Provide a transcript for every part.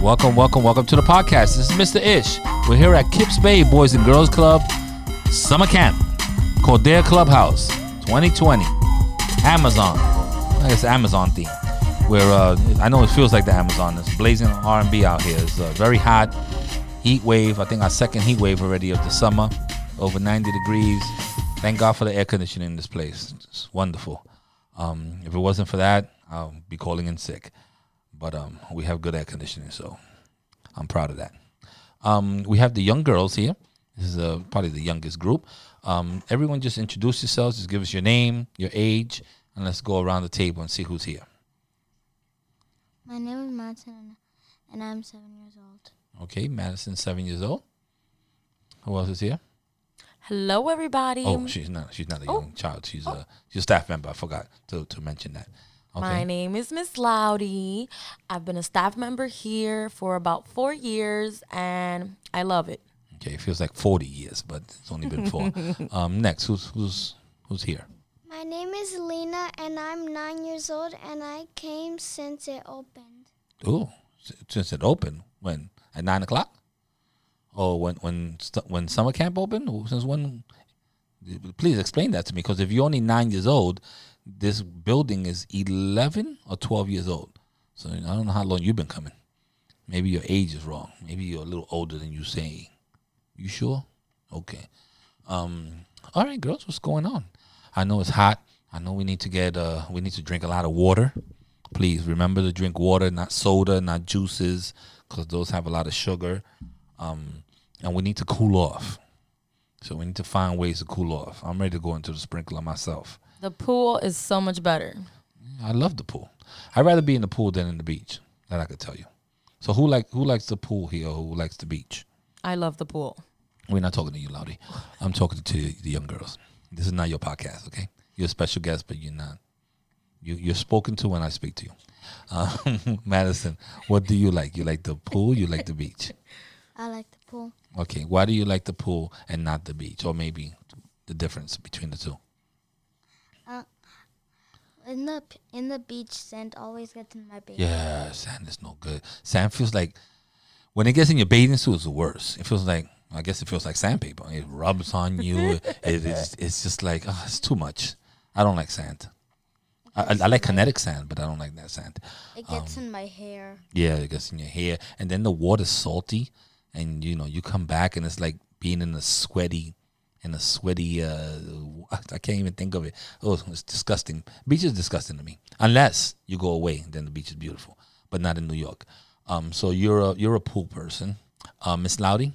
Welcome, welcome, welcome to the podcast. This is Mr. Ish. We're here at Kips Bay Boys and Girls Club Summer Camp, Cordere Clubhouse 2020. Amazon. I guess Amazon theme. Where uh, I know it feels like the Amazon. It's blazing R&B out here. It's very hot. Heat wave. I think our second heat wave already of the summer. Over 90 degrees. Thank God for the air conditioning in this place. It's wonderful. Um, if it wasn't for that, I'll be calling in sick. But um, we have good air conditioning, so I'm proud of that. Um, we have the young girls here. This is uh, probably the youngest group. Um, everyone just introduce yourselves. Just give us your name, your age, and let's go around the table and see who's here. My name is Madison, and I'm seven years old. Okay, Madison, seven years old. Who else is here? Hello, everybody. Oh, she's not. She's not a young child. She's a she's a staff member. I forgot to, to mention that. Okay. My name is Miss Loudy. I've been a staff member here for about four years, and I love it. Okay, it feels like forty years, but it's only been four. um, next, who's who's who's here? My name is Lena, and I'm nine years old, and I came since it opened. Oh, since it opened when at nine o'clock. Oh, when when st- when summer camp opened? Since when? Please explain that to me, because if you're only nine years old, this building is eleven or twelve years old. So I don't know how long you've been coming. Maybe your age is wrong. Maybe you're a little older than you say. You sure? Okay. Um. All right, girls, what's going on? I know it's hot. I know we need to get uh we need to drink a lot of water. Please remember to drink water, not soda, not juices, because those have a lot of sugar. Um, and we need to cool off. So we need to find ways to cool off. I'm ready to go into the sprinkler myself. The pool is so much better. I love the pool. I'd rather be in the pool than in the beach. That I could tell you. So who like who likes the pool here? Who likes the beach? I love the pool. We're not talking to you, Loudy. I'm talking to the young girls. This is not your podcast, okay? You're a special guest, but you're not. You, you're spoken to when I speak to you. Uh, Madison, what do you like? You like the pool? You like the beach? I like the pool. Okay, why do you like the pool and not the beach, or maybe the difference between the two? In the in the beach, sand always gets in my baby. Yeah, sand is no good. Sand feels like when it gets in your bathing suit, it's the worst. It feels like I guess it feels like sandpaper. It rubs on you. it is. It's just like oh, it's too much. I don't like sand. I, I, I like kinetic sand, but I don't like that sand. It gets um, in my hair. Yeah, it gets in your hair, and then the water's salty, and you know you come back and it's like being in a sweaty, in a sweaty. Uh, I can't even think of it. Oh, it's disgusting. Beach is disgusting to me. Unless you go away, then the beach is beautiful, but not in New York. Um, so you're a you're a pool person, uh, Miss Loudy.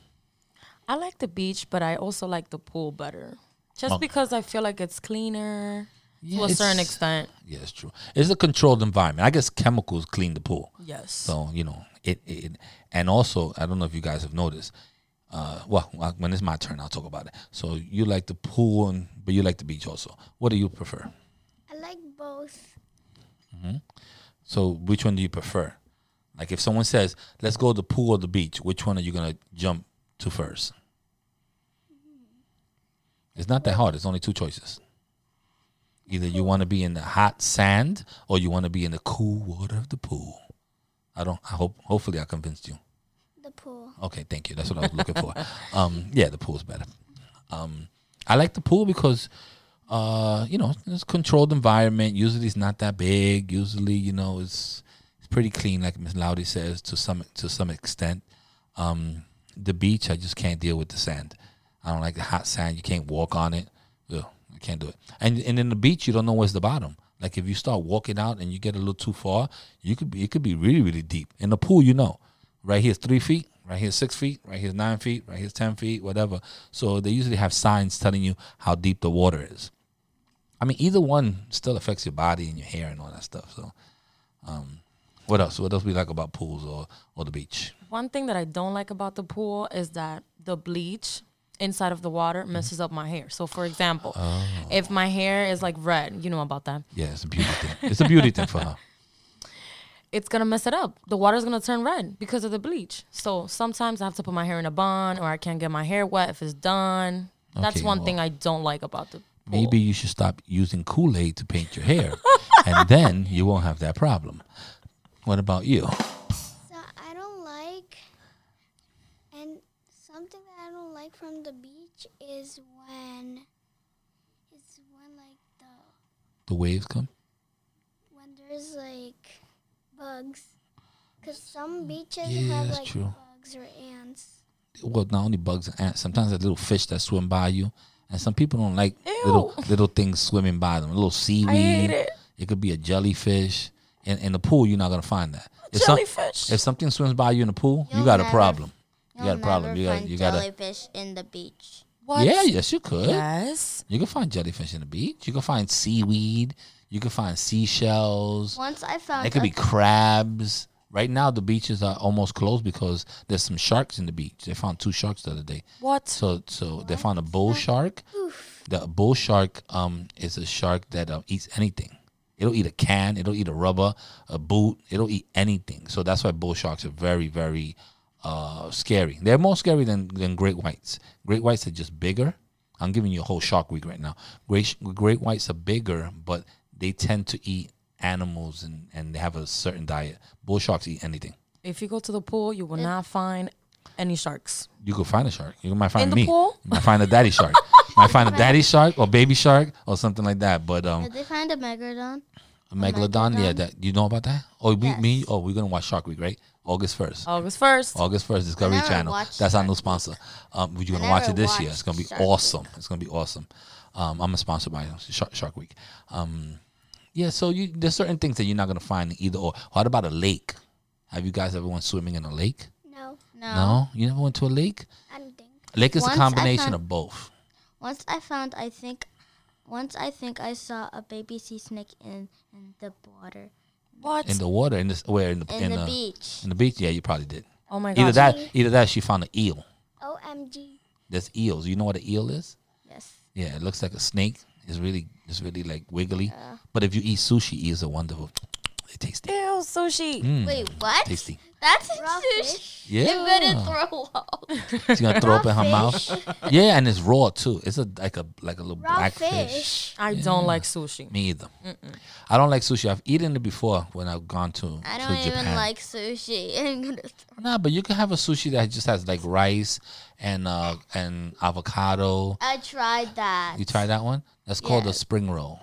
I like the beach, but I also like the pool better. Just Oh. because I feel like it's cleaner Yeah, to a certain extent. Yeah, it's true. It's a controlled environment. I guess chemicals clean the pool. Yes. So you know it, it, and also I don't know if you guys have noticed. Uh, well, uh, when it's my turn, I'll talk about it. So you like the pool, and but you like the beach also. What do you prefer? I like both. Hmm. So which one do you prefer? Like if someone says, "Let's go to the pool or the beach," which one are you gonna jump to first? It's not that hard. It's only two choices. Either you want to be in the hot sand or you want to be in the cool water of the pool. I don't. I hope. Hopefully, I convinced you. Okay, thank you. That's what I was looking for. Um, yeah, the pool's better. Um, I like the pool because, uh, you know, it's controlled environment. Usually, it's not that big. Usually, you know, it's it's pretty clean, like Miss Loudy says, to some to some extent. Um, the beach, I just can't deal with the sand. I don't like the hot sand. You can't walk on it. Ugh, I can't do it. And and in the beach, you don't know where's the bottom. Like if you start walking out and you get a little too far, you could be it could be really really deep. In the pool, you know, right here's three feet, right here's six feet, right here's nine feet, right here's ten feet, whatever. So they usually have signs telling you how deep the water is. I mean, either one still affects your body and your hair and all that stuff. So, um, what else? What else we like about pools or or the beach? One thing that I don't like about the pool is that the bleach inside of the water messes up my hair. So, for example, if my hair is like red, you know about that, Yeah, it's a beauty thing. It's a beauty thing for her. it's gonna mess it up. The water's gonna turn red because of the bleach. So sometimes I have to put my hair in a bun, or I can't get my hair wet if it's done. That's okay, one well, thing I don't like about the. Pool. Maybe you should stop using Kool Aid to paint your hair, and then you won't have that problem. What about you? So I don't like, and something that I don't like from the beach is when, is when like the the waves come bugs. Cause some mm. beaches Yeah, have like true. bugs or ants. well, not only bugs and ants. Sometimes there's little fish that swim by you, and some people don't like Ew. little little things swimming by them. A little seaweed. I hate it. It could be a jellyfish. In in the pool, you're not gonna find that. If some- Jellyfish. if something swims by you in the pool, you You'll got a problem. You got a problem. You got find you got to. jellyfish in the beach. What? Yeah, yes, you could. Yes. You can find jellyfish in the beach. You can find seaweed. You can find seashells. Once I found It could a- be crabs. Right now, the beaches are almost closed because there's some sharks in the beach. They found two sharks the other day. What? So, so they found a bull shark. Oof. The bull shark um is a shark that um, eats anything. It'll eat a can. It'll eat a rubber, a boot. It'll eat anything. So that's why bull sharks are very, very uh, scary. They're more scary than, than great whites. Great whites are just bigger. I'm giving you a whole shark week right now. Great great whites are bigger, but they tend to eat animals and, and they have a certain diet. Bull sharks eat anything. If you go to the pool, you will not find any sharks. You could find a shark. You might find In the me. pool? You might find a daddy shark. You might find a daddy shark or baby shark or something like that. But um, Did they find a megalodon? a megalodon, yeah, megalodon? that you know about that? Oh, me, Yes. me, oh, we're gonna watch Shark Week, right? August first. August 1st. August first, Discovery never Channel. watched That's our new sponsor. Um, you're gonna I watch never it this year. watched It's gonna be Shark Week. awesome. It's gonna be awesome. Um, I'm a sponsor by Shark, Shark Week. Um, yeah, so you there's certain things that you're not gonna find either or. What about a lake? Have you guys ever went swimming in a lake? No, No. No, you never went to a lake. I don't think. A lake is Once a I combination found- of both. Once I found, I think, once I think I saw a baby sea snake in, in the water What? In the water, in the where in the in, in the the beach. in the beach. Yeah, you probably did. oh my god. Either that, either that, she found an eel. OMG. There's eels. You know what an eel is? Yes. Yeah, it looks like a snake. It's really, it's really like wiggly. But if you eat sushi, eels a wonderful. They tasty. Ew, sushi. Mm, Wait, what? tasty. That's Raw sushi. fish. It gonna throw up. she's gonna throw up in her Raw mouth. Yeah, and it's raw too. It's a like a like a little Raw black fish. fish. I don't like sushi. Me either. I don't like sushi. I've eaten it before when I've gone to I don't even Japan. like sushi. I'm gonna Nah, but you can have a sushi that just has like rice and uh and avocado. I tried that. You tried that one? That's called a Yes. spring roll.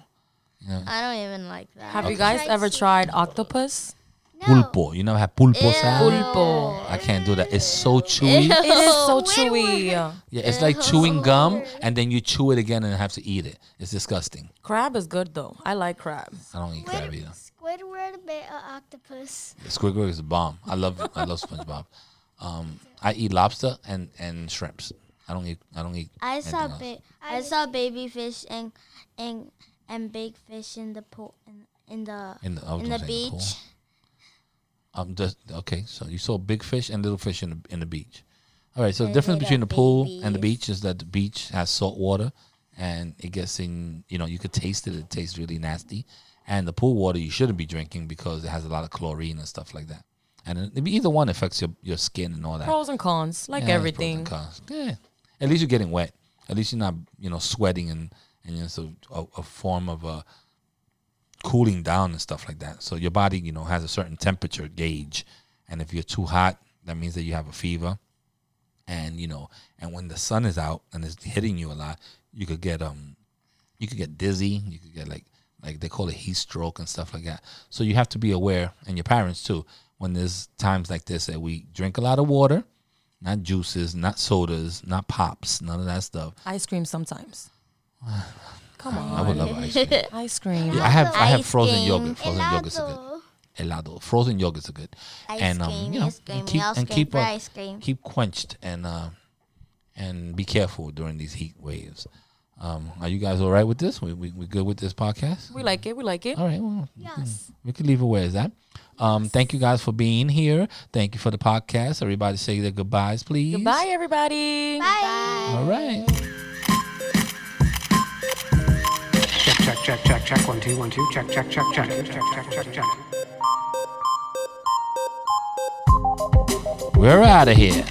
I don't even like that. Have you guys ever tried octopus? No. Pulpo. You never had pulpo salad? Pulpo. I can't do that. It's so chewy. It is so chewy. Yeah, it's like chewing gum and then you chew it again and have to eat it. It's disgusting. Crab is good though. I like crab. I don't eat crab Squid, either. Squidward bit of octopus. Squidward is a bomb. I love I love SpongeBob. Um, I eat lobster and and shrimps. I don't eat I don't eat. I saw ba- I saw baby fish and and and big fish in the pool in, in the in the, I was in gonna the say in pool. Um, just okay. So you saw big fish and little fish in the in the beach. All right. So the difference between the pool and the beach is that the beach has salt water, and it gets in. You know, you could taste it. It tastes really nasty. And the pool water you shouldn't be drinking because it has a lot of chlorine and stuff like that. And either one affects your, your skin and all that. Pros and cons, like Yeah, it's pros and everything. cons. Yeah. At least you're getting wet. At least you're not, you know, sweating and and it's a, a, a form of uh, cooling down and stuff like that. So your body, you know, has a certain temperature gauge, and if you're too hot, that means that you have a fever. And you know, and when the sun is out and it's hitting you a lot, you could get um, you could get dizzy. You could get like like they call it heat stroke and stuff like that. So you have to be aware, and your parents too, when there's times like this that we drink a lot of water, not juices, not sodas, not pops, none of that stuff. Ice cream sometimes. Come on. I would love ice cream. Ice cream. Yeah, I have I have Ice frozen cream. yogurt. Frozen yogurts are good. Helado. Helado. Frozen yogurts are good. Ice and um, cream, you know, ice cream, and keep ice and cream, keep for uh, ice cream. keep quenched and uh, and be careful during these heat waves. Um, are you guys all right with this? We, we we good with this podcast? We like it. We like it. All right. Well, Yes. we can leave it where it's at. Um, thank you guys for being here. Thank you for the podcast. Everybody say their goodbyes, please. Goodbye, everybody. Bye. All right. Check, check, check, check, check. One, two, one, two. Check, check, check, check, check, check, check, check. We're out of here.